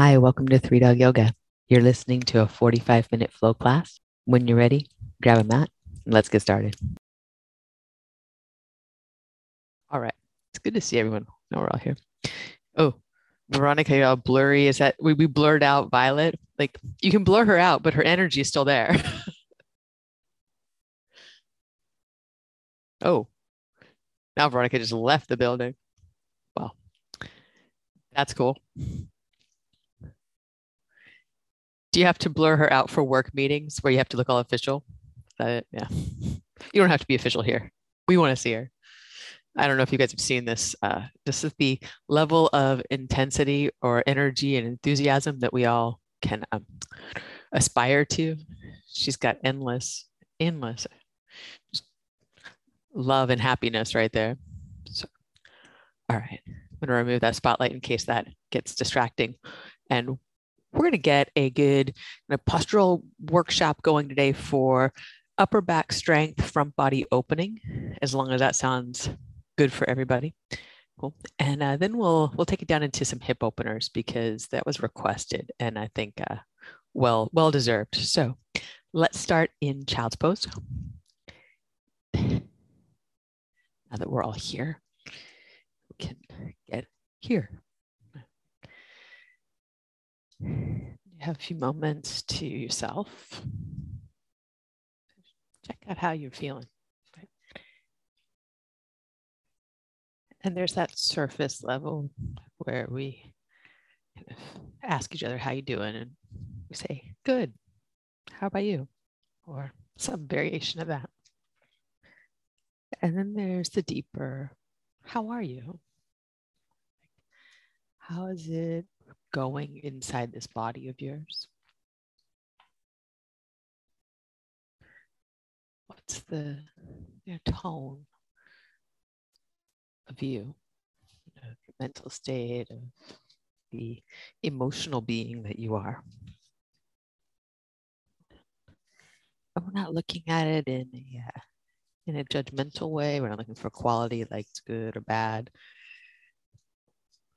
Hi, welcome to Three Dog Yoga. You're listening to a 45 minute flow class. When you're ready, grab a mat and let's get started. All right. It's good to see everyone. Now we're all here. Oh, Veronica, you all blurry. Is that we, we blurred out Violet? Like you can blur her out, but her energy is still there. oh, now Veronica just left the building. Well, that's cool. Do you have to blur her out for work meetings where you have to look all official? Yeah. You don't have to be official here. We want to see her. I don't know if you guys have seen this. Uh, this is the level of intensity or energy and enthusiasm that we all can um, aspire to. She's got endless, endless love and happiness right there. So, all right, I'm going to remove that spotlight in case that gets distracting. And we're going to get a good you postural workshop going today for upper back strength, front body opening, as long as that sounds good for everybody. Cool. And uh, then we'll we'll take it down into some hip openers because that was requested and I think uh, well well deserved. So let's start in child's pose. Now that we're all here, we can get here. You have a few moments to yourself. Check out how you're feeling. And there's that surface level where we kind of ask each other, how you doing? And we say, good. How about you? Or some variation of that. And then there's the deeper, how are you? How is it going inside this body of yours? What's the your tone of you, your mental state, of the emotional being that you are? And we're not looking at it in a uh, in a judgmental way. We're not looking for quality like it's good or bad.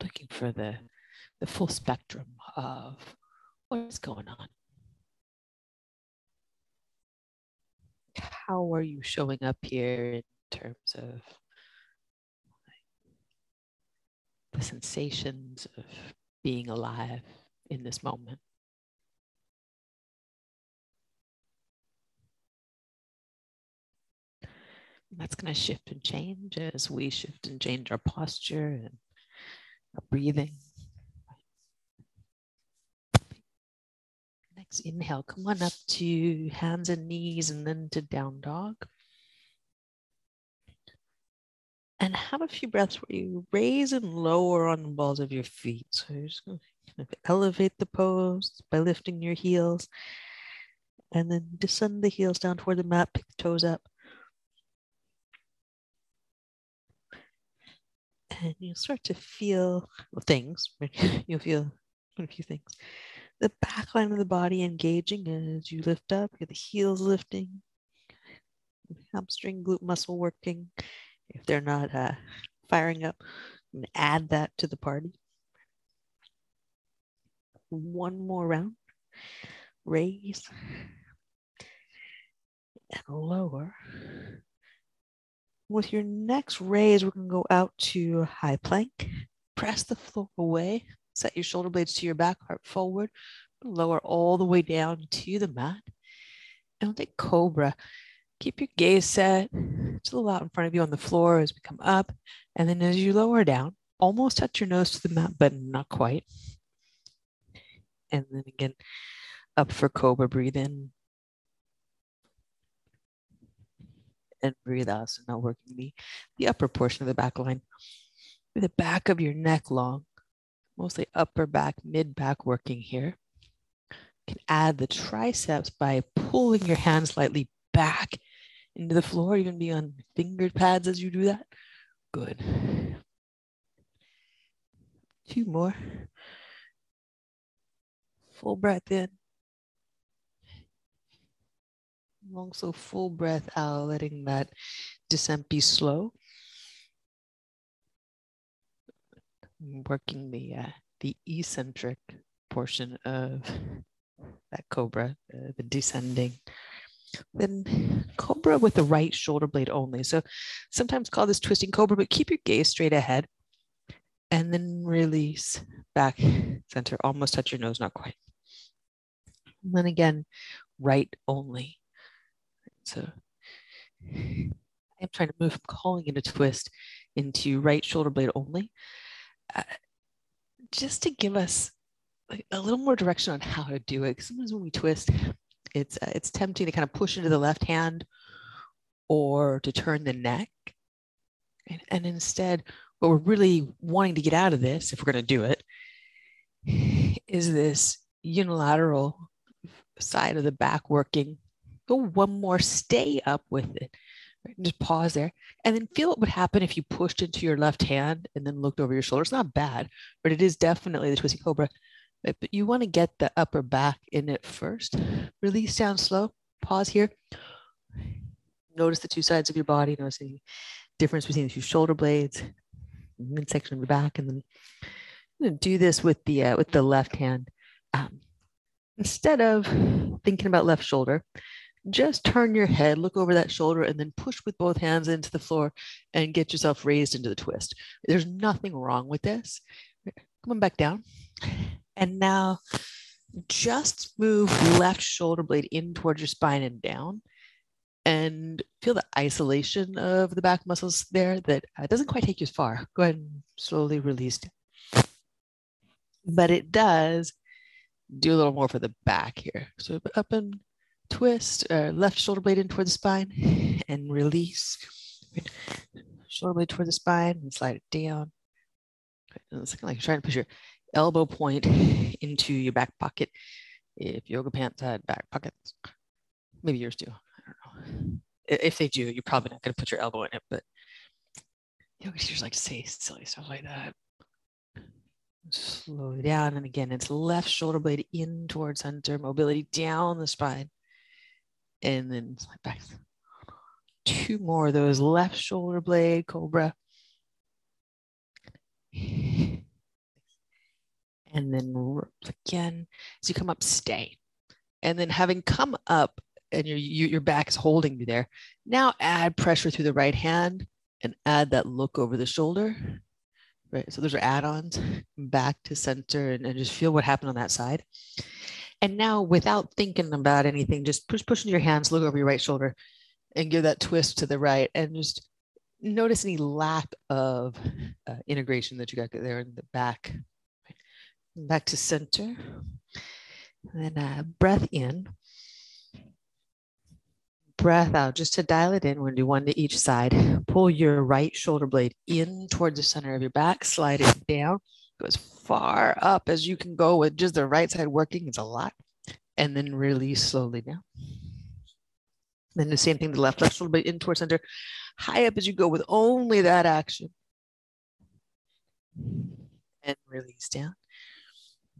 Looking for the the full spectrum of what's going on. How are you showing up here in terms of the sensations of being alive in this moment? that's going to shift and change as we shift and change our posture and our breathing. Next inhale, come on up to hands and knees and then to down dog. And have a few breaths where you raise and lower on the balls of your feet. So you're just going to elevate the pose by lifting your heels and then descend the heels down toward the mat, pick the toes up. And you'll start to feel things. You'll feel a few things the back line of the body engaging as you lift up, get the heels lifting, hamstring glute muscle working. If they're not uh, firing up, add that to the party. One more round. Raise and lower. With your next raise, we're going to go out to high plank. Press the floor away Set your shoulder blades to your back, heart forward. Lower all the way down to the mat. And we'll take Cobra. Keep your gaze set just a little out in front of you on the floor as we come up. And then as you lower down, almost touch your nose to the mat, but not quite. And then again, up for Cobra. Breathe in. And breathe out. So now working the, the upper portion of the back line. With the back of your neck long mostly upper back, mid back working here. You can add the triceps by pulling your hands slightly back into the floor, even be on fingered pads as you do that. Good. Two more. Full breath in. Also full breath out, letting that descent be slow. Working the uh, the eccentric portion of that cobra, uh, the descending. Then cobra with the right shoulder blade only. So sometimes call this twisting cobra, but keep your gaze straight ahead and then release back center, almost touch your nose, not quite. And then again, right only. So I'm trying to move from calling it a twist into right shoulder blade only, just to give us a little more direction on how to do it. Because sometimes when we twist, it's uh, it's tempting to kind of push into the left hand or to turn the neck, and, and instead what we're really wanting to get out of this, if we're going to do it, is this unilateral side of the back working. Go one more, stay up with it. Right? Just pause there and then feel what would happen if you pushed into your left hand and then looked over your shoulder. It's not bad, but it is definitely the twisting cobra. But you want to get the upper back in it first. Release down slow. Pause here. Notice the two sides of your body. Notice the difference between the two shoulder blades midsection of the back, and then do this with the uh, with the left hand. Um, instead of thinking about left shoulder, just turn your head, look over that shoulder, and then push with both hands into the floor and get yourself raised into the twist. There's nothing wrong with this. Come on back down. And now just move left shoulder blade in towards your spine and down and feel the isolation of the back muscles there that uh, doesn't quite take you as far. Go ahead and slowly release. But it does do a little more for the back here. So up and twist, uh, left shoulder blade in toward the spine and release. Shoulder blade toward the spine and slide it down. It's like you're trying to push your elbow point into your back pocket. If yoga pants had back pockets, maybe yours do I don't know. if they do, you're probably not going to put your elbow in it, but yoga teachers like to say silly stuff like that. Slow down. And again, it's left shoulder blade in towards center, mobility down the spine. And then slide back. Two more of those left shoulder blade, cobra. And then again, as you come up, stay. And then having come up, and your your back is holding you there. Now add pressure through the right hand and add that look over the shoulder. Right. So those are add-ons back to center and, and just feel what happened on that side. And now without thinking about anything, just push push into your hands, look over your right shoulder and give that twist to the right and just notice any lack of uh, integration that you got there in the back. Back to center. And then uh, breath in breath out just to dial it in. We're gonna do one to each side. Pull your right shoulder blade in towards the center of your back, slide it down, far up as you can go with just the right side working. It's a lot. And then release slowly down. Then the same thing, the left, left shoulder blade in towards center, high up as you go with only that action. And release down.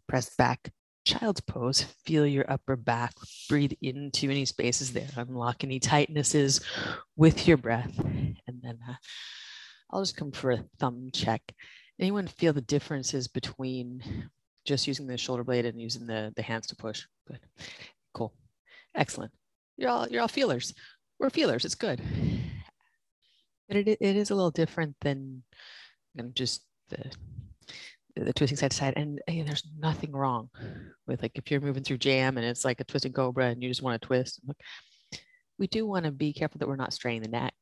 Press back child's pose, feel your upper back, breathe into any spaces there, unlock any tightnesses with your breath. And then uh, I'll just come for a thumb check. Anyone feel the differences between just using the shoulder blade and using the, the hands to push? Good. Cool. Excellent. You're all, you're all feelers. We're feelers. It's good. But it, it is a little different than you know, just the the twisting side to side and, there's nothing wrong with like if you're moving through jam and it's like a twisting cobra and you just want to twist we do want to be careful that we're not straining the neck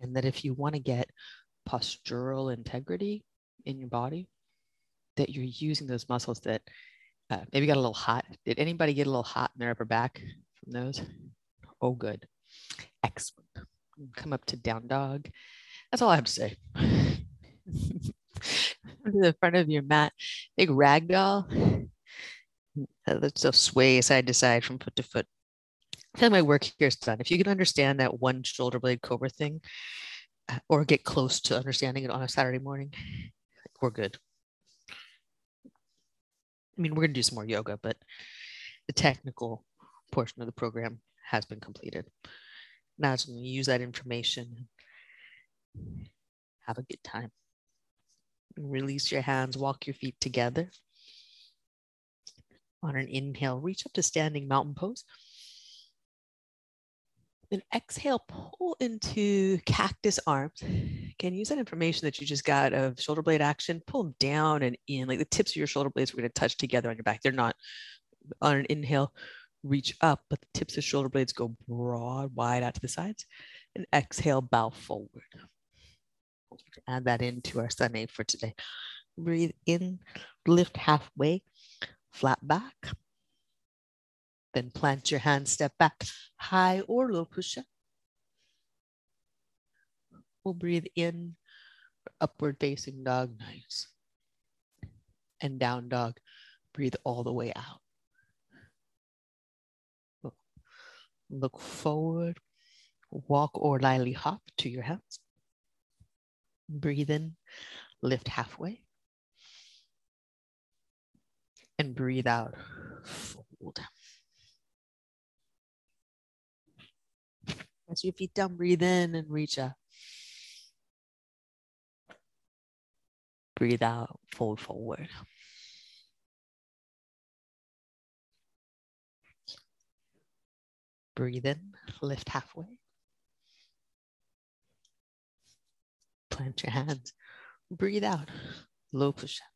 and that if you want to get postural integrity in your body that you're using those muscles that uh, maybe got a little hot. Did anybody get a little hot in their upper back from those? Oh good. Excellent. Come up to down dog. That's all i have to say. To the front of your mat, big rag doll. Let's just sway side to side from foot to foot. Tell my work here is done. If you can understand that one shoulder blade cobra thing, or get close to understanding it on a Saturday morning, we're good. I mean, we're gonna do some more yoga, but the technical portion of the program has been completed. Now it's going to use that information, have a good time. Release your hands, walk your feet together. On an inhale, reach up to standing mountain pose. Then exhale, pull into cactus arms. Again, use that information that you just got of shoulder blade action, pull them down and in, like the tips of your shoulder blades are going to touch together on your back. They're not on an inhale, reach up, but the tips of shoulder blades go broad, wide out to the sides. And exhale, bow forward. Add that into our sun for today. Breathe in, lift halfway, flat back. Then plant your hands, step back, high or low push up. We'll breathe in, upward facing dog, nice. And down dog, breathe all the way out. Look forward, walk or lightly hop to your hands. Breathe in, lift halfway. And breathe out, fold. Press your feet down, breathe in and reach up. Breathe out, fold forward. Breathe in, lift halfway. Plant your hands. Breathe out, low push up.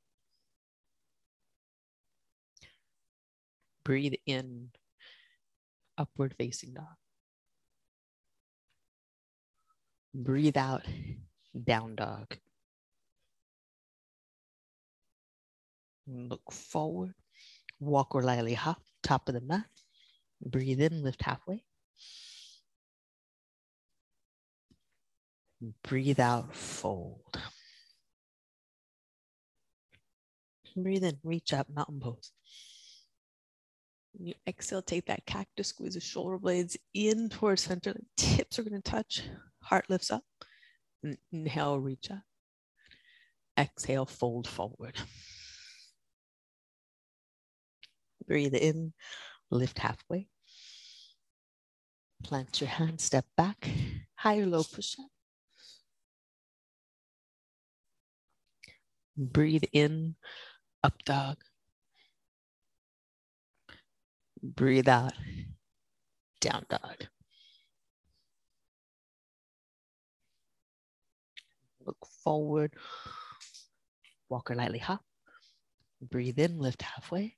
Breathe in, upward facing dog. Breathe out, down dog. Look forward, walk or lightly hop, top of the mat. Breathe in, lift halfway. Breathe out, fold. Breathe in, reach up, mountain pose. you exhale, take that cactus, squeeze the shoulder blades in towards center. The tips are going to touch. Heart lifts up. Inhale, reach up. Exhale, fold forward. Breathe in, lift halfway. Plant your hand, step back, high or low push up. Breathe in, up dog. Breathe out, down dog. Forward, walk or lightly hop. Breathe in, lift halfway.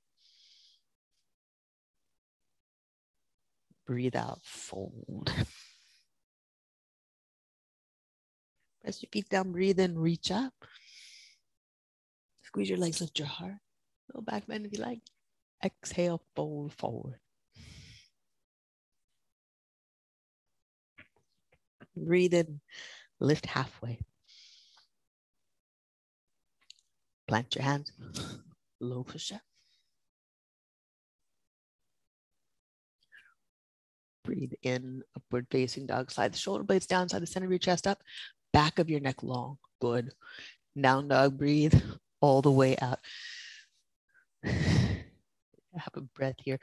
Breathe out, fold. Press your feet down, breathe in, reach up. Squeeze your legs, lift your heart. Little back bend if you like. Exhale, fold forward. Breathe in, lift halfway. Plant your hands, low push up. Breathe in, upward facing dog. Slide the shoulder blades down, side the center of your chest up, back of your neck long. Good. Down dog, breathe all the way out. Have a breath here.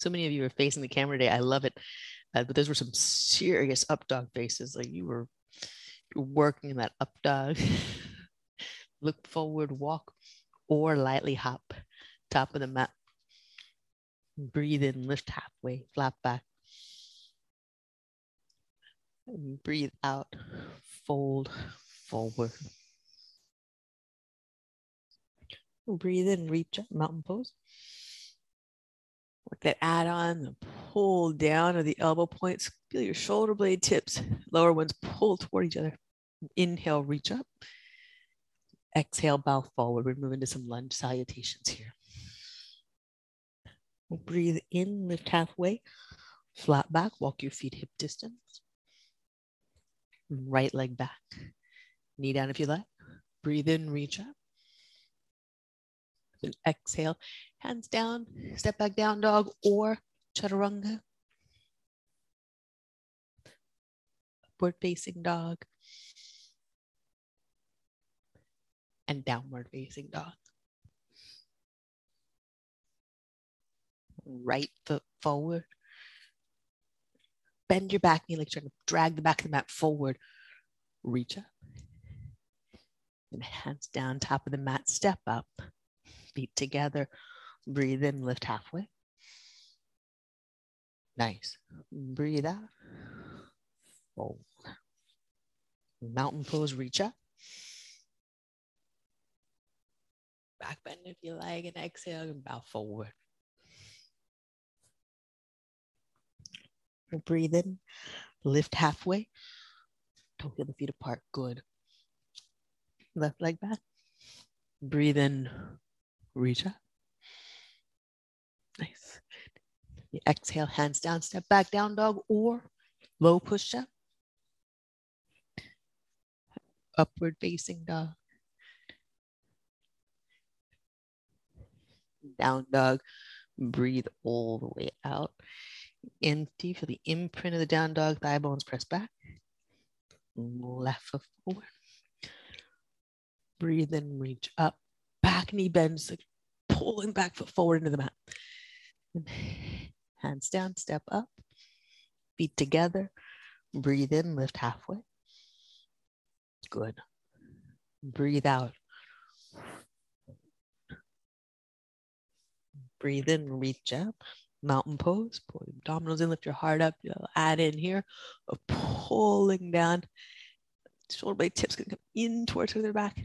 So many of you are facing the camera today. I love it. Uh, but those were some serious up dog faces. Like you were, you were working in that up dog. Look forward, walk, or lightly hop. Top of the mat. Breathe in, lift halfway, flat back. And breathe out, fold forward. Breathe in, reach up, mountain pose. Work that add on, the pull down of the elbow points. Feel your shoulder blade tips, lower ones pull toward each other. Inhale, reach up. Exhale, bow forward. We're moving to some lunge salutations here. We'll breathe in, lift halfway, flat back, walk your feet hip distance. Right leg back. Knee down if you like. Breathe in, reach up. Exhale, hands down, step back down dog or chaturanga. Upward facing dog. And downward facing dog. Right foot forward. Bend your back knee like trying to drag the back of the mat forward. Reach up. And hands down, top of the mat, step up feet together, Breathe in, lift halfway. Nice. Breathe out. Fold. Mountain pose, reach up. Back bend if you like, and exhale and bow forward. Breathe in, lift halfway. Don't feel the feet apart. Good. Left leg back. Breathe in, reach up. Nice. You exhale, hands down, step back, down dog, or low push up. Upward facing dog. Down dog. Breathe all the way out. Empty for the imprint of the down dog, thigh bones press back. Left foot forward. Breathe in, reach up. Back knee bends, like pulling back foot forward into the mat. Hands down, step up. Feet together. Breathe in, lift halfway. Good. Breathe out. Breathe in, reach up. Mountain pose. Pull your abdominals in, lift your heart up. You'll add in here pulling down. Shoulder blade tips gonna come in towards their back.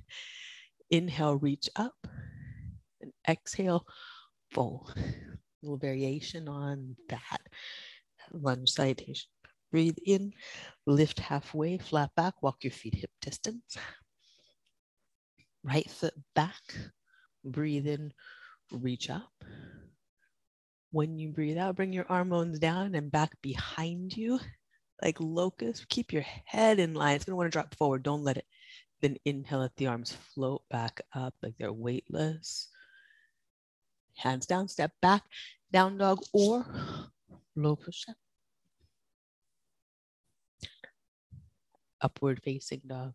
Inhale, reach up. And exhale, fold. A little variation on that lunge salutation. Breathe in, lift halfway, flat back, walk your feet hip distance. Right foot back, breathe in, reach up. When you breathe out, bring your arm bones down and back behind you, like locust. Keep your head in line. It's gonna wanna drop forward. Don't let it. Then inhale, let the arms float back up like they're weightless. Hands down, step back, down dog or low push up. Upward facing dog.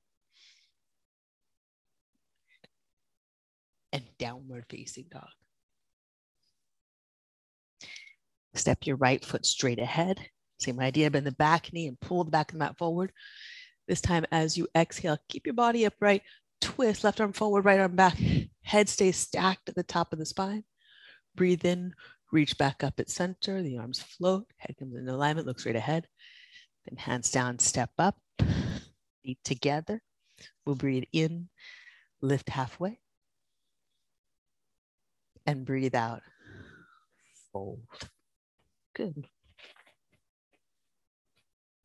And downward facing dog. Step your right foot straight ahead. Same idea, bend the back knee and pull the back of the mat forward. This time, as you exhale, keep your body upright, twist, left arm forward, right arm back. Head stays stacked at the top of the spine. Breathe in, reach back up at center. The arms float, head comes into alignment, look straight ahead. Then hands down, step up, feet together. We'll breathe in, lift halfway. And breathe out, fold. Good.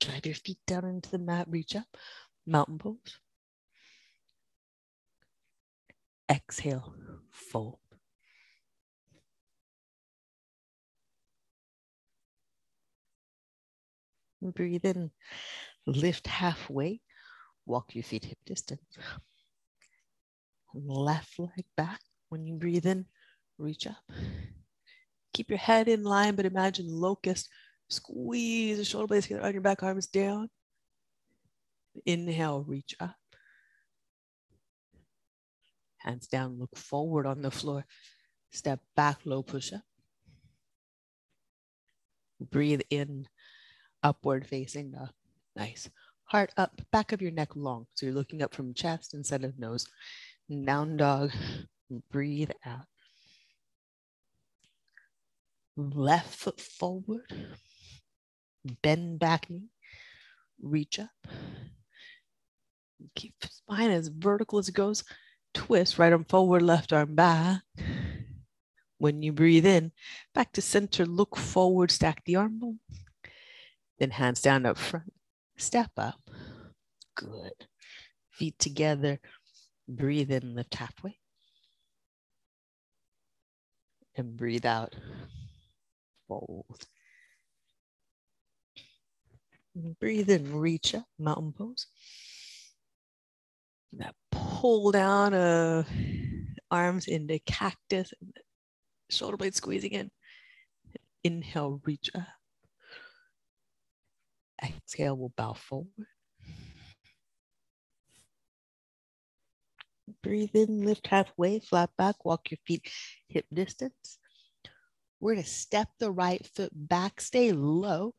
Drive your feet down into the mat, reach up, mountain pose. Exhale, fold. Breathe in, lift halfway, walk your feet hip distance. Left leg back. When you breathe in, reach up. Keep your head in line, but imagine locust. Squeeze the shoulder blades together on your back, arms down. Inhale, reach up. Hands down, look forward on the floor. Step back, low push up. Breathe in, upward facing dog. Nice. Heart up, back of your neck long. So you're looking up from chest instead of nose. Down dog. Breathe out. Left foot forward. Bend back knee. Reach up. Keep spine as vertical as it goes. Twist, right arm forward, left arm back. When you breathe in, back to center, look forward, stack the arm bone. Then hands down up front. Step up. Good. Feet together. Breathe in, lift halfway. And breathe out. Fold. Breathe in, reach up, mountain pose. That pull down of arms into cactus, shoulder blade squeezing in. Inhale, reach up. Exhale, we'll bow forward. Breathe in, lift halfway, flat back, walk your feet hip distance. We're to step the right foot back, stay low.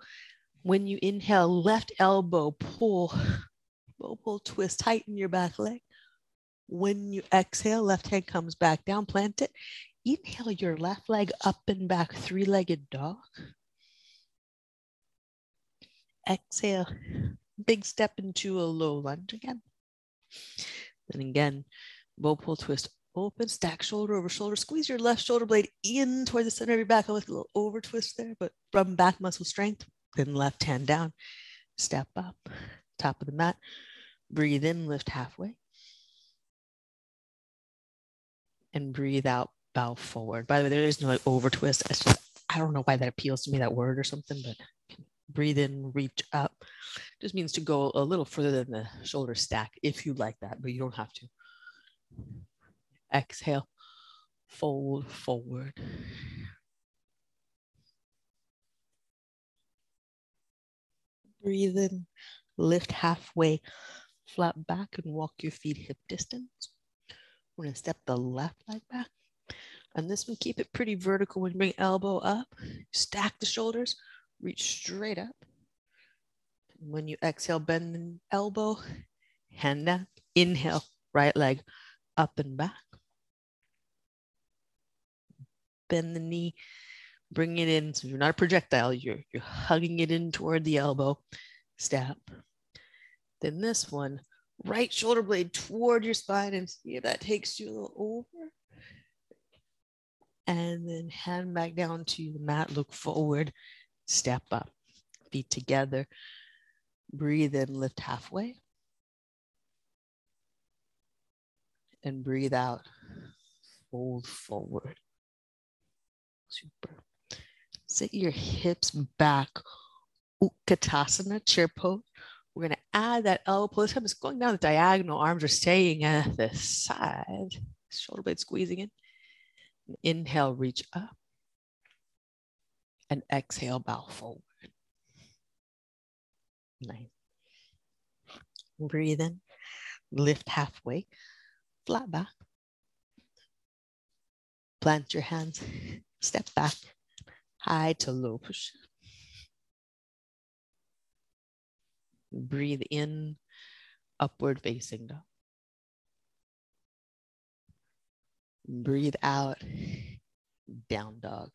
When you inhale, left elbow pull, low pull twist, tighten your back leg. When you exhale, left hand comes back down, plant it. Inhale your left leg up and back, three-legged dog. Exhale, big step into a low lunge again. Then again, bow pull twist, open, stack shoulder over shoulder, squeeze your left shoulder blade in toward the center of your back. with a little over twist there, but from back muscle strength. Then left hand down, step up, top of the mat. Breathe in, lift halfway. And breathe out, bow forward. By the way, there is no like over twist. Just, I don't know why that appeals to me, that word or something, but breathe in, reach up. Just means to go a little further than the shoulder stack if you like that, but you don't have to. Exhale, fold forward. Breathe in, lift halfway, flat back and walk your feet hip distance. We're gonna step the left leg back. And this one, keep it pretty vertical when you bring elbow up. Stack the shoulders, reach straight up. When you exhale, bend the elbow, hand down. Inhale, right leg up and back. Bend the knee, bring it in. So you're not a projectile, you're, you're hugging it in toward the elbow. Step. Then this one, right shoulder blade toward your spine and see if that takes you a little over. And then hand back down to the mat, look forward, step up, feet together. Breathe in, lift halfway. And breathe out, fold forward. Super. Sit your hips back, Utkatasana, chair pose. We're going to add that elbow pull. This time it's going down the diagonal. Arms are staying at the side. Shoulder blade squeezing in. Inhale, reach up. And exhale, bow forward. Nice. Breathe in. Lift halfway. Flat back. Plant your hands. Step back. High to low push. Breathe in, upward facing dog. Breathe out, down dog.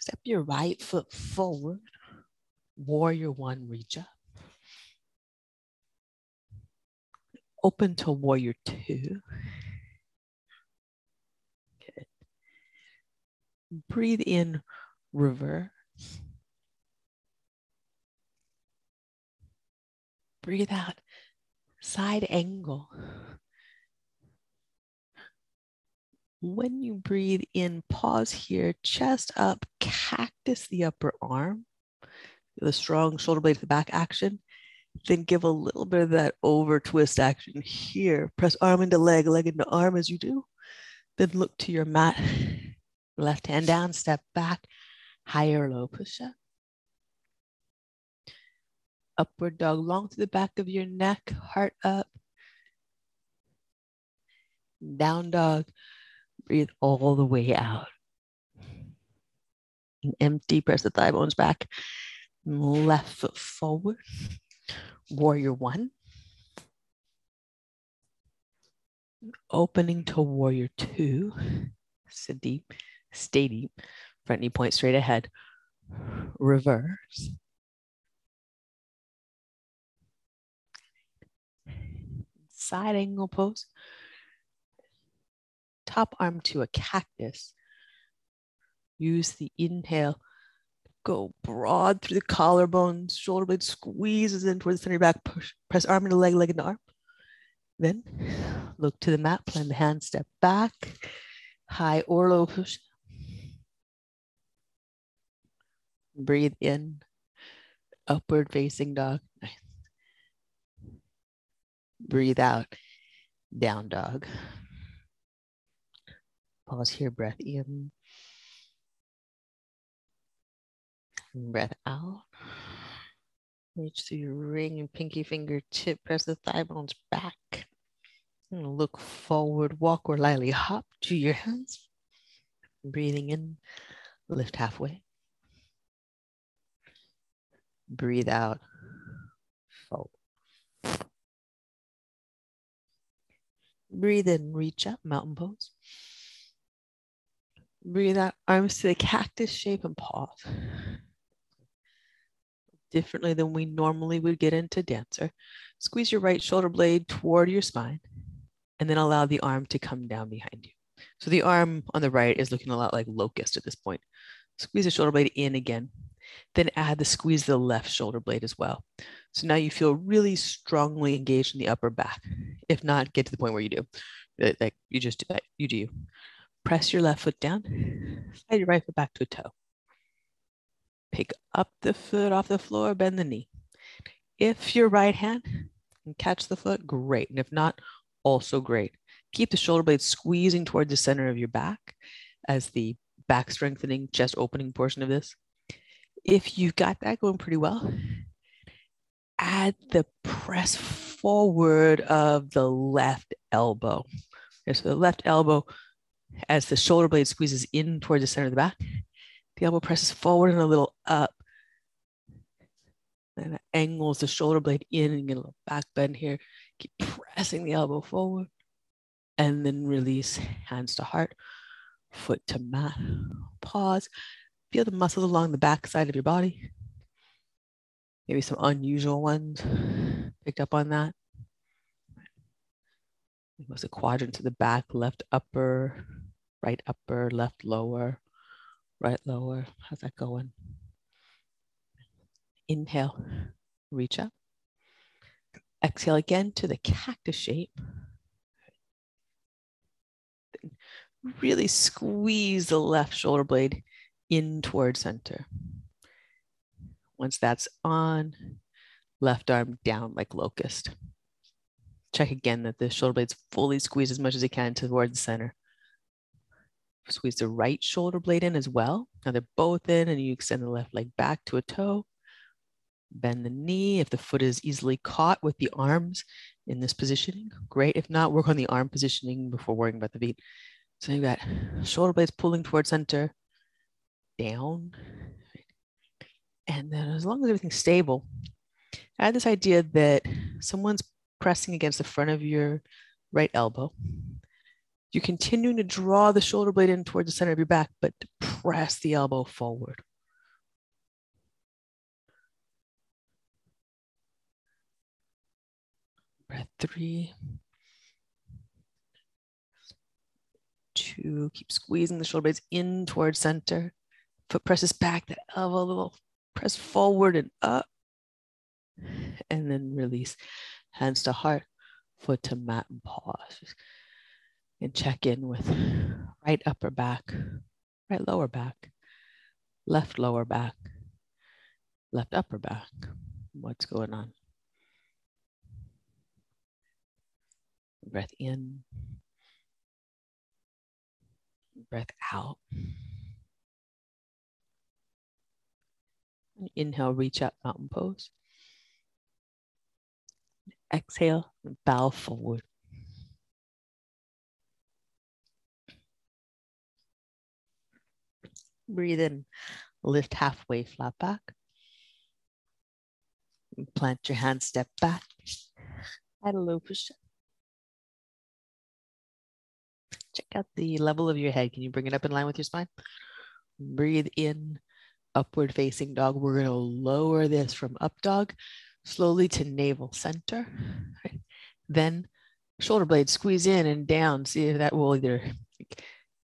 Step your right foot forward. Warrior one, reach up. Open to warrior two. Breathe in, reverse. Breathe out, side angle. When you breathe in, pause here, chest up, cactus the upper arm, the strong shoulder blade to the back action. Then give a little bit of that over twist action here. Press arm into leg, leg into arm as you do. Then look to your mat. Left hand down, step back, higher low push up upward dog, long to the back of your neck, heart up. Down dog, breathe all the way out. And empty, press the thigh bones back. Left foot forward. Warrior one. Opening to warrior two. Sit deep, stay deep. Front knee point straight ahead. Reverse. side angle pose. Top arm to a cactus. Use the inhale. Go broad through the collarbones, shoulder blade squeezes in towards the center back. Push, press arm into leg, leg into arm. Then look to the mat, plant the hand, step back, high or low push. Breathe in, upward facing dog. Nice. Breathe out, down dog. Pause here, breath in. Breath out. Reach through your ring and pinky finger tip, press the thigh bones back. And look forward, walk or lightly hop to your hands. Breathing in, lift halfway. Breathe out, fold. Breathe in, reach up, mountain pose. Breathe out, arms to the cactus shape and pause. Differently than we normally would get into dancer. Squeeze your right shoulder blade toward your spine and then allow the arm to come down behind you. So the arm on the right is looking a lot like locust at this point. Squeeze the shoulder blade in again, then add the squeeze the left shoulder blade as well. So now you feel really strongly engaged in the upper back. If not, get to the point where you do. Uh, like you just do that, you do. Press your left foot down, slide your right foot back to a toe. Pick up the foot off the floor, bend the knee. If your right hand can catch the foot, great. And if not, also great. Keep the shoulder blades squeezing toward the center of your back as the back strengthening, chest opening portion of this. If you've got that going pretty well, add the press forward of the left elbow. Okay, so the left elbow, as the shoulder blade squeezes in toward the center of the back, the elbow presses forward and a little up. And angles the shoulder blade in and get a little back bend here. Keep pressing the elbow forward. And then release hands to heart, foot to mat. Pause. Feel the muscles along the back side of your body. Maybe some unusual ones. Picked up on that. It was a quadrant to the back, left upper, right upper, left lower, right lower. How's that going? Inhale, reach up. Exhale again to the cactus shape. Really squeeze the left shoulder blade in toward center. Once that's on, left arm down like locust. Check again that the shoulder blades fully squeeze as much as you can towards the center. Squeeze the right shoulder blade in as well. Now they're both in and you extend the left leg back to a toe. Bend the knee if the foot is easily caught with the arms in this positioning. Great. If not, work on the arm positioning before worrying about the feet. So you've got shoulder blades pulling towards center, down. And then as long as everything's stable, I had this idea that someone's pressing against the front of your right elbow. You're continuing to draw the shoulder blade in towards the center of your back, but press the elbow forward. Breath three. Two, keep squeezing the shoulder blades in towards center foot presses back, that elbow little press forward and up. And then release. Hands to heart, foot to mat and pause. And check in with right upper back, right lower back, left lower back, left upper back. What's going on? Breath in, breath out. Inhale, reach up, mountain pose. Exhale, bow forward. Breathe in, lift halfway, flat back. Plant your hands, step back. Add a low push. Check out the level of your head. Can you bring it up in line with your spine? Breathe in, upward facing dog. We're going to lower this from up dog slowly to navel center. Right? Then shoulder blades squeeze in and down. See if that will either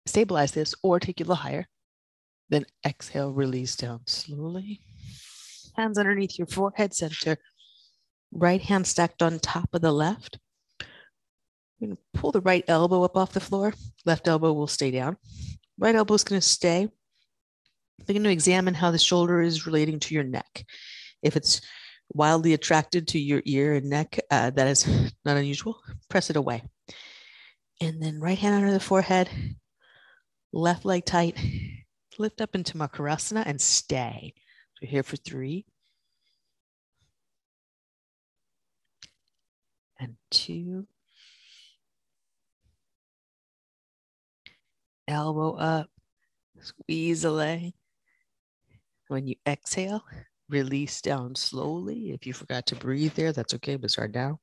stabilize this or take you a little higher. Then exhale, release down slowly. Hands underneath your forehead center. Right hand stacked on top of the left. You're going to pull the right elbow up off the floor. Left elbow will stay down. Right elbow is going to stay Begin to examine how the shoulder is relating to your neck. If it's wildly attracted to your ear and neck, uh, that is not unusual. Press it away. And then right hand under the forehead, left leg tight, lift up into Makarasana and stay. So we're here for three. And two. Elbow up, squeeze away. When you exhale, release down slowly. If you forgot to breathe there, that's okay, but start down.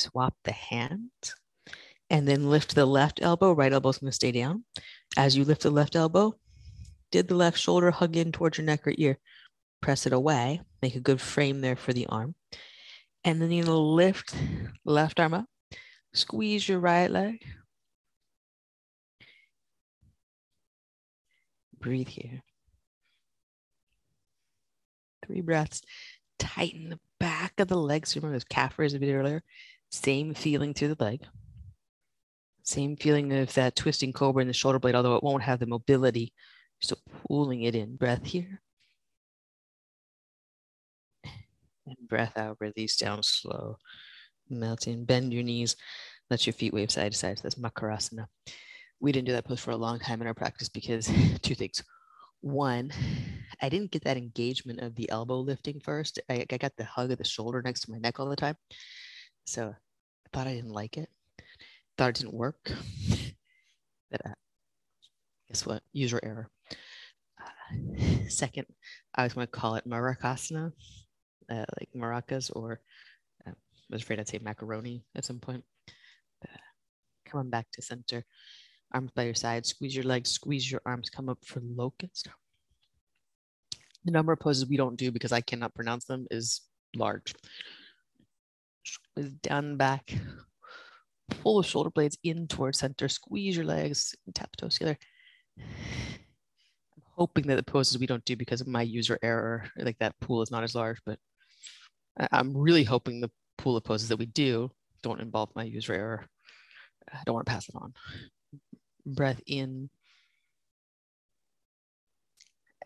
swap the hands and then lift the left elbow. Right elbow is going to stay down. As you lift the left elbow, did the left shoulder hug in towards your neck or ear? Press it away. Make a good frame there for the arm. And then you're going to lift left arm up. Squeeze your right leg. Breathe here. Three breaths. Tighten the back of the legs. Remember those calf raises a bit earlier? Same feeling through the leg. Same feeling of that twisting cobra in the shoulder blade, although it won't have the mobility. So pulling it in. Breath here. And breath out, release down slow. Melting. Bend your knees. Let your feet wave side to side. So that's Makarasana. We didn't do that pose for a long time in our practice because two things. One, I didn't get that engagement of the elbow lifting first. I, I got the hug of the shoulder next to my neck all the time. So I thought I didn't like it. Thought it didn't work. but uh, guess what? User error. Uh, second, I was going to call it Marakasana, uh, like maracas, or uh, I was afraid I'd say macaroni at some point. Uh, coming back to center arms by your side, squeeze your legs, squeeze your arms, come up for locust. The number of poses we don't do because I cannot pronounce them is large. Squeeze down back, pull the shoulder blades in towards center, squeeze your legs, tap toes together. I'm hoping that the poses we don't do because of my user error, like that pool is not as large, but I'm really hoping the pool of poses that we do don't involve my user error. I don't want to pass it on breath in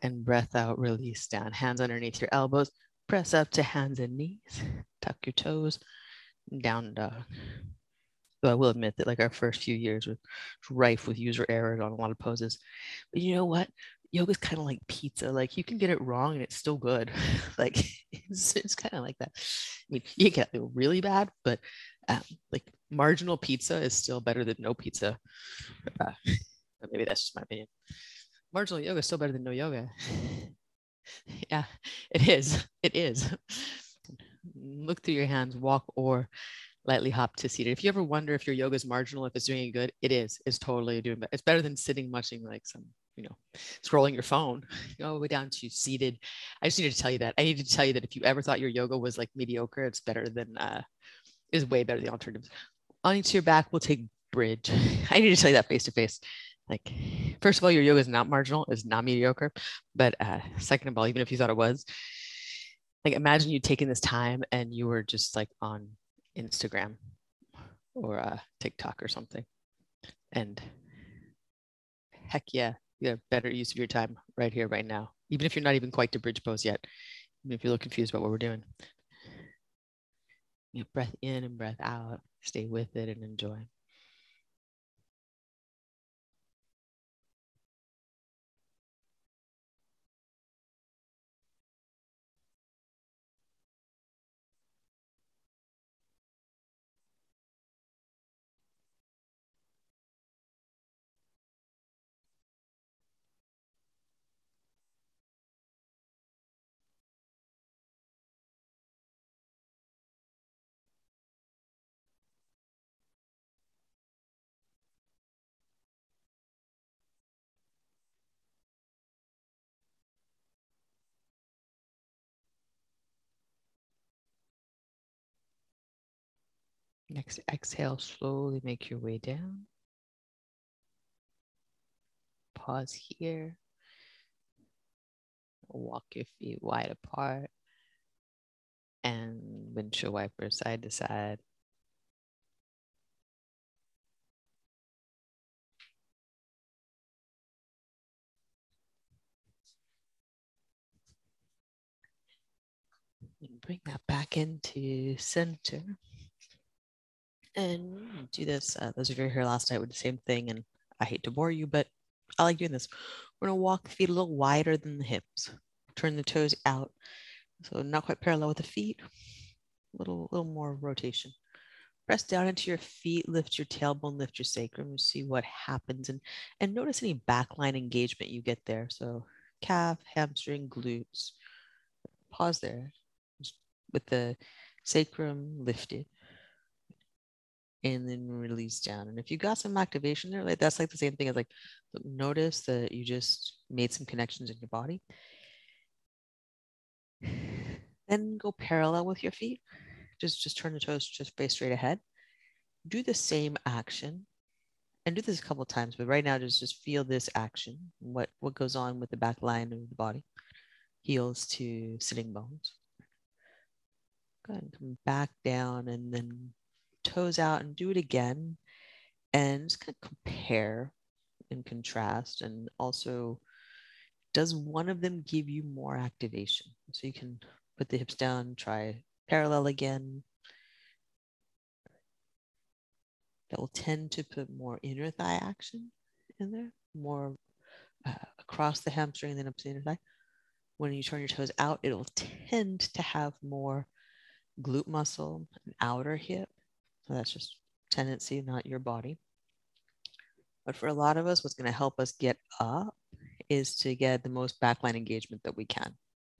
and breath out, release down. Hands underneath your elbows, press up to hands and knees, tuck your toes, down dog. So I will admit that like our first few years were rife with user errors on a lot of poses. But you know what? Yoga is kind of like pizza. Like you can get it wrong and it's still good. like it's, it's kind of like that. I mean, you can get it really bad, but um, like marginal pizza is still better than no pizza. Uh, maybe that's just my opinion. Marginal yoga is still better than no yoga. yeah, it is. It is. Look through your hands, walk or lightly hop to seated. If you ever wonder if your yoga is marginal, if it's doing good, it is. It's totally doing it. It's better than sitting muching like some, you know, scrolling your phone. All the way down to seated. I just needed to tell you that. I needed to tell you that if you ever thought your yoga was like mediocre, it's better than uh is way better than the alternatives. Onto your back, we'll take bridge. I need to tell you that face to face. Like, first of all, your yoga is not marginal, it's not mediocre. But uh, second of all, even if you thought it was, like imagine you taking this time and you were just like on Instagram or uh, TikTok or something. And heck yeah, you have better use of your time right here, right now. Even if you're not even quite to bridge pose yet, even if you're a little confused about what we're doing you know, breath in and breath out. Stay with it and enjoy. Next exhale, slowly make your way down. Pause here. Walk your feet wide apart and windshield wiper side to side. Bring that back into center and do this. Uh, those of you here last night with the same thing, and I hate to bore you, but I like doing this. We're gonna walk the feet a little wider than the hips. Turn the toes out, so not quite parallel with the feet. A little, little more rotation. Press down into your feet, lift your tailbone, lift your sacrum, and see what happens, and and notice any backline engagement you get there. So calf, hamstring, glutes. Pause there, with the sacrum lifted and then release down. And if you got some activation there, like that's like the same thing as like notice that you just made some connections in your body. Then go parallel with your feet. Just just turn the toes just face straight ahead. Do the same action and do this a couple times, but right now just just feel this action. What what goes on with the back line of the body. Heels to sitting bones. Go ahead and come back down and then toes out and do it again. And just kind of compare and contrast. And also, does one of them give you more activation? So you can put the hips down, try parallel again. That will tend to put more inner thigh action in there, more uh, across the hamstring than up to the inner thigh. When you turn your toes out, it'll tend to have more glute muscle, and outer hip. So that's just tendency, not your body. But for a lot of us, what's going to help us get up is to get the most backline engagement that we can.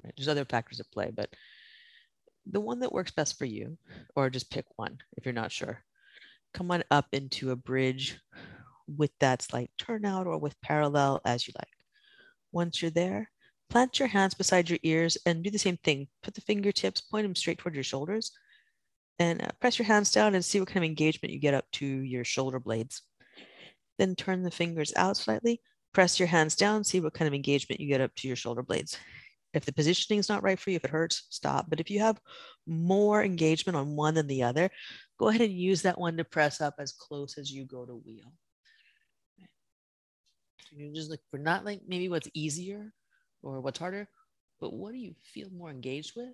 Right? There's other factors at play, but the one that works best for you, or just pick one if you're not sure. Come on up into a bridge with that slight turnout or with parallel as you like. Once you're there, plant your hands beside your ears and do the same thing. Put the fingertips, point them straight toward your shoulders, and uh, press your hands down and see what kind of engagement you get up to your shoulder blades. Then turn the fingers out slightly, press your hands down, see what kind of engagement you get up to your shoulder blades. If the positioning is not right for you, if it hurts, stop. But if you have more engagement on one than the other, go ahead and use that one to press up as close as you go to wheel. You just look for not like maybe what's easier or what's harder, but what do you feel more engaged with?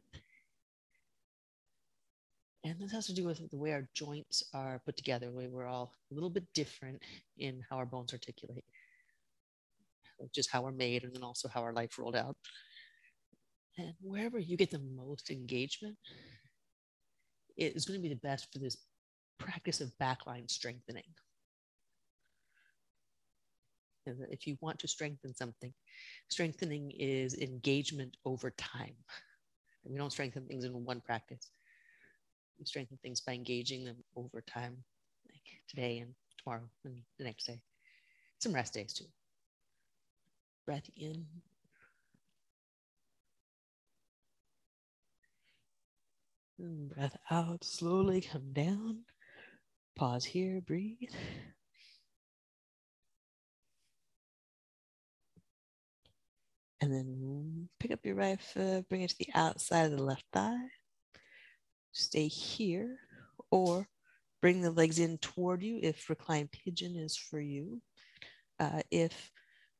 And this has to do with the way our joints are put together, the way we're all a little bit different in how our bones articulate, just how we're made, and then also how our life rolled out. And wherever you get the most engagement, it is going to be the best for this practice of backline strengthening. If you want to strengthen something, strengthening is engagement over time. And we don't strengthen things in one practice. We strengthen things by engaging them over time, like today and tomorrow and the next day. Some rest days too. Breath in, And breath out, slowly come down. Pause here, breathe. And then pick up your right foot, bring it to the outside of the left thigh. Stay here, or bring the legs in toward you if reclined pigeon is for you. Uh, if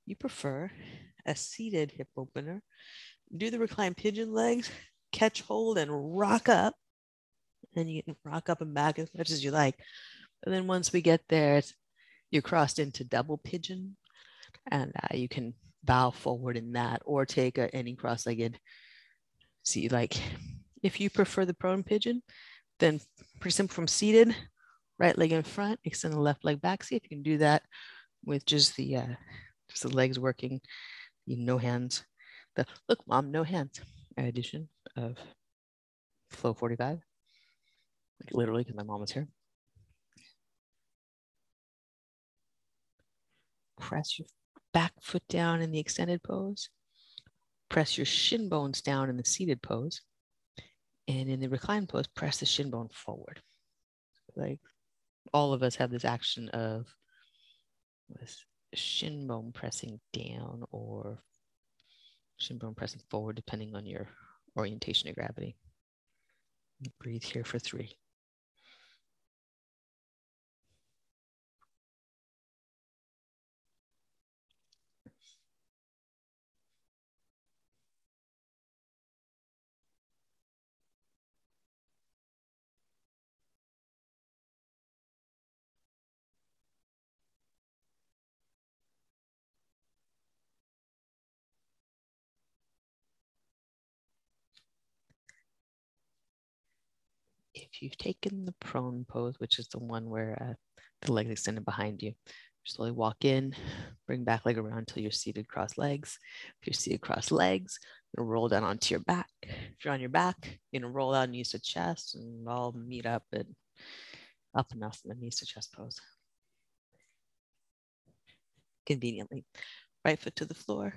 you prefer a seated hip opener, do the reclined pigeon legs catch hold and rock up. And you can rock up and back as much as you like. And then once we get there, you're crossed into double pigeon and uh, you can bow forward in that or take a, any cross-legged see like if you prefer the prone pigeon then pretty simple from seated right leg in front extend the left leg back see if you can do that with just the uh, just the legs working no hands the look mom no hands addition of flow 45, like literally because my mom was here. Press your back foot down in the extended pose. Press your shin bones down in the seated pose. And in the reclined pose, press the shin bone forward. Like all of us have this action of this shin bone pressing down or shin bone pressing forward, depending on your orientation of gravity. Breathe here for three. If you've taken the prone pose, which is the one where uh, the legs extended behind you, slowly walk in, bring back leg around until you're seated cross legs. If you're seated cross legs, you're gonna roll down onto your back. If you're on your back, you're gonna roll out and use the chest and all meet up at Uttanasana, knees to chest pose. Conveniently, right foot to the floor,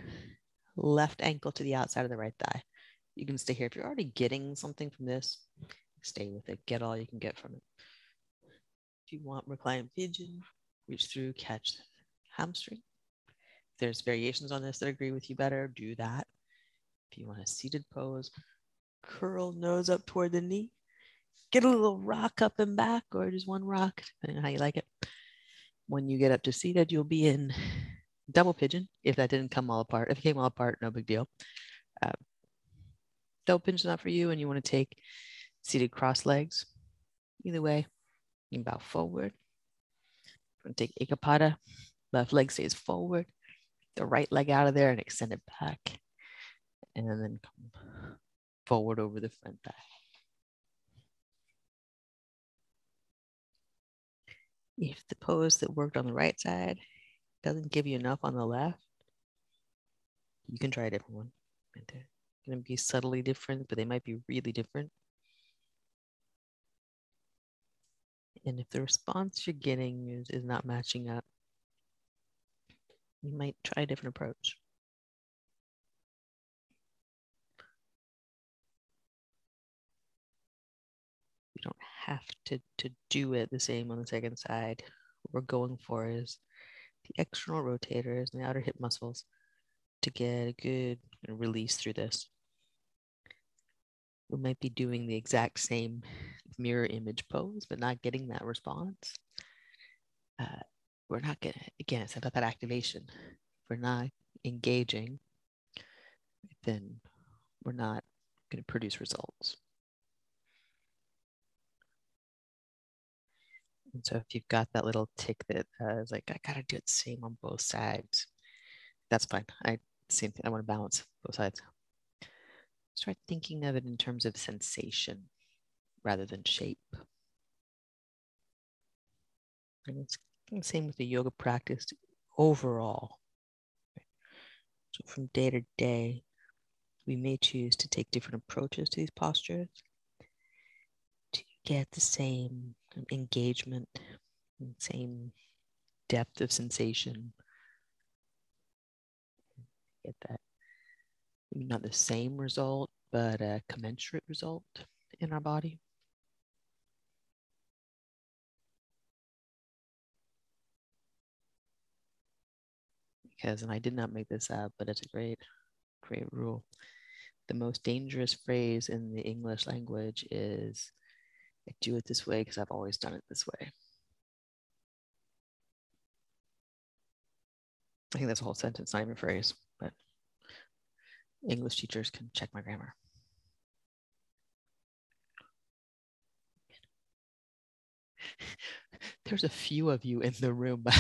left ankle to the outside of the right thigh. You can stay here. If you're already getting something from this, stay with it. Get all you can get from it. If you want recline pigeon, reach through, catch hamstring. If there's variations on this that agree with you better, do that. If you want a seated pose, curl nose up toward the knee. Get a little rock up and back, or just one rock, depending on how you like it. When you get up to seated, you'll be in double pigeon if that didn't come all apart. If it came all apart, no big deal. Uh, double pigeon's not for you, and you want to take seated cross legs. Either way, you can bow forward. To take Ekapada, left leg stays forward, the right leg out of there and extend it back, and then come forward over the front thigh. If the pose that worked on the right side doesn't give you enough on the left, you can try a different one. They're going to be subtly different, but they might be really different. And if the response you're getting is, is not matching up, you might try a different approach. You don't have to, to do it the same on the second side. What we're going for is the external rotators and the outer hip muscles to get a good release through this. We might be doing the exact same mirror image pose, but not getting that response. Uh, we're not gonna, again, it's about that activation. If we're not engaging, then we're not gonna produce results. And so if you've got that little tick that uh, is like, I gotta do it same on both sides, that's fine. I same thing. I want to balance both sides. Start thinking of it in terms of sensation rather than shape. And it's the same with the yoga practice overall. So from day to day, we may choose to take different approaches to these postures to get the same engagement, same depth of sensation. Get that not the same result, but a commensurate result in our body. Because, and I did not make this up, but it's a great, great rule. The most dangerous phrase in the English language is I do it this way because I've always done it this way. I think that's a whole sentence, not even a phrase, English teachers can check my grammar. There's a few of you in the room.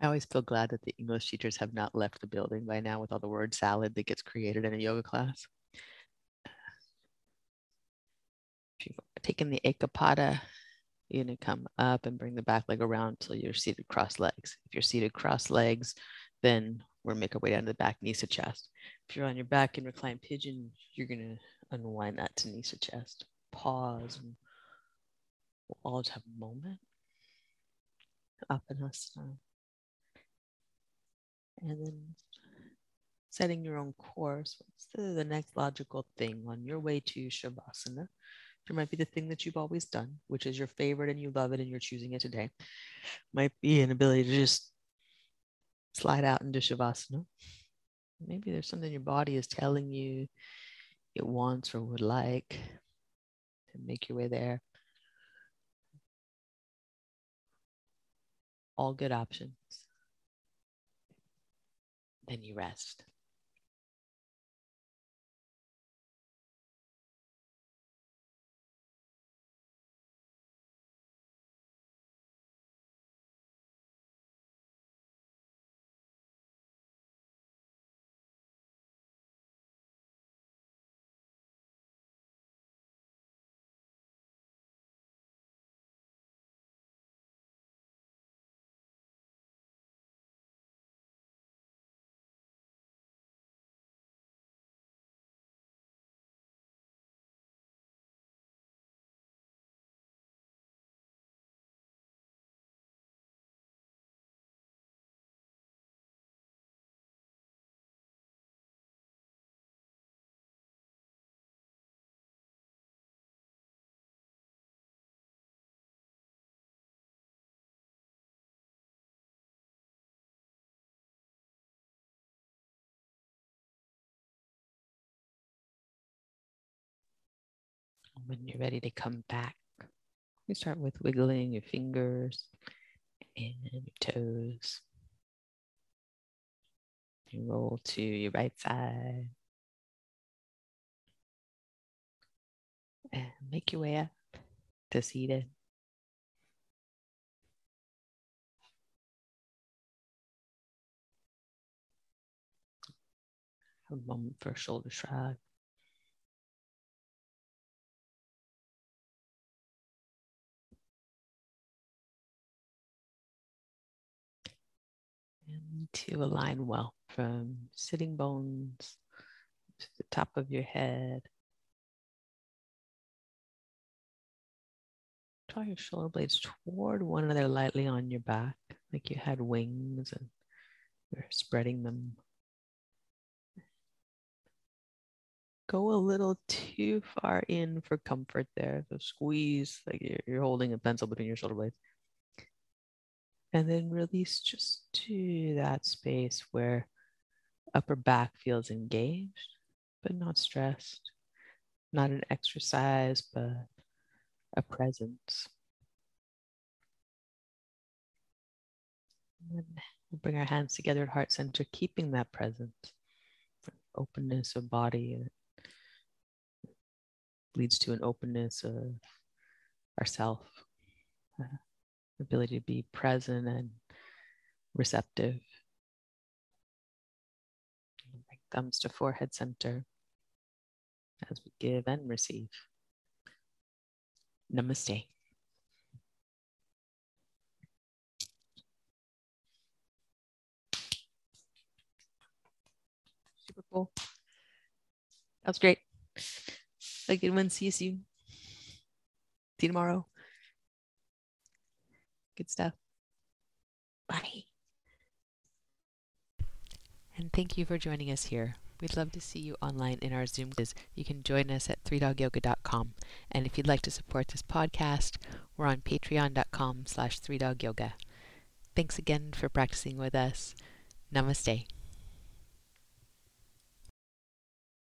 I always feel glad that the English teachers have not left the building by now with all the word salad that gets created in a yoga class. If you've taken the Ekapada, you're going to come up and bring the back leg around until you're seated cross legs. If you're seated cross legs, then we're make our way down to the back, knees to chest. If you're on your back in reclined pigeon, you're to unwind that to knees to chest. Pause and we'll all just have a moment. Uttanasana and then setting your own course. What's the, the next logical thing on your way to Shavasana? There might be the thing that you've always done, which is your favorite and you love it and you're choosing it today. Might be an ability to just slide out into Shavasana. Maybe there's something your body is telling you it wants or would like to make your way there. All good options then you rest. When you're ready to come back, you start with wiggling your fingers and your toes. You roll to your right side. And make your way up to seated. a moment for a shoulder shrug. To align well from sitting bones to the top of your head. Draw your shoulder blades toward one another lightly on your back, like you had wings and you're spreading them go a little too far in for comfort there. So squeeze like you're, you're holding a pencil between your shoulder blades. And then release just to that space where upper back feels engaged, but not stressed. Not an exercise, but a presence. And we'll bring our hands together at heart center, keeping that presence, openness of body leads to an openness of ourself, uh, ability to be present and receptive. Bring thumbs to forehead center as we give and receive. Namaste. Super cool. That was great. A good one. See you soon. See you tomorrow. Good stuff. Bye. And thank you for joining us here. We'd love to see you online in our Zoom quiz. You can join us at 3dogyoga.com. And if you'd like to support this podcast, we're on patreon.com slash 3dogyoga. Thanks again for practicing with us. Namaste.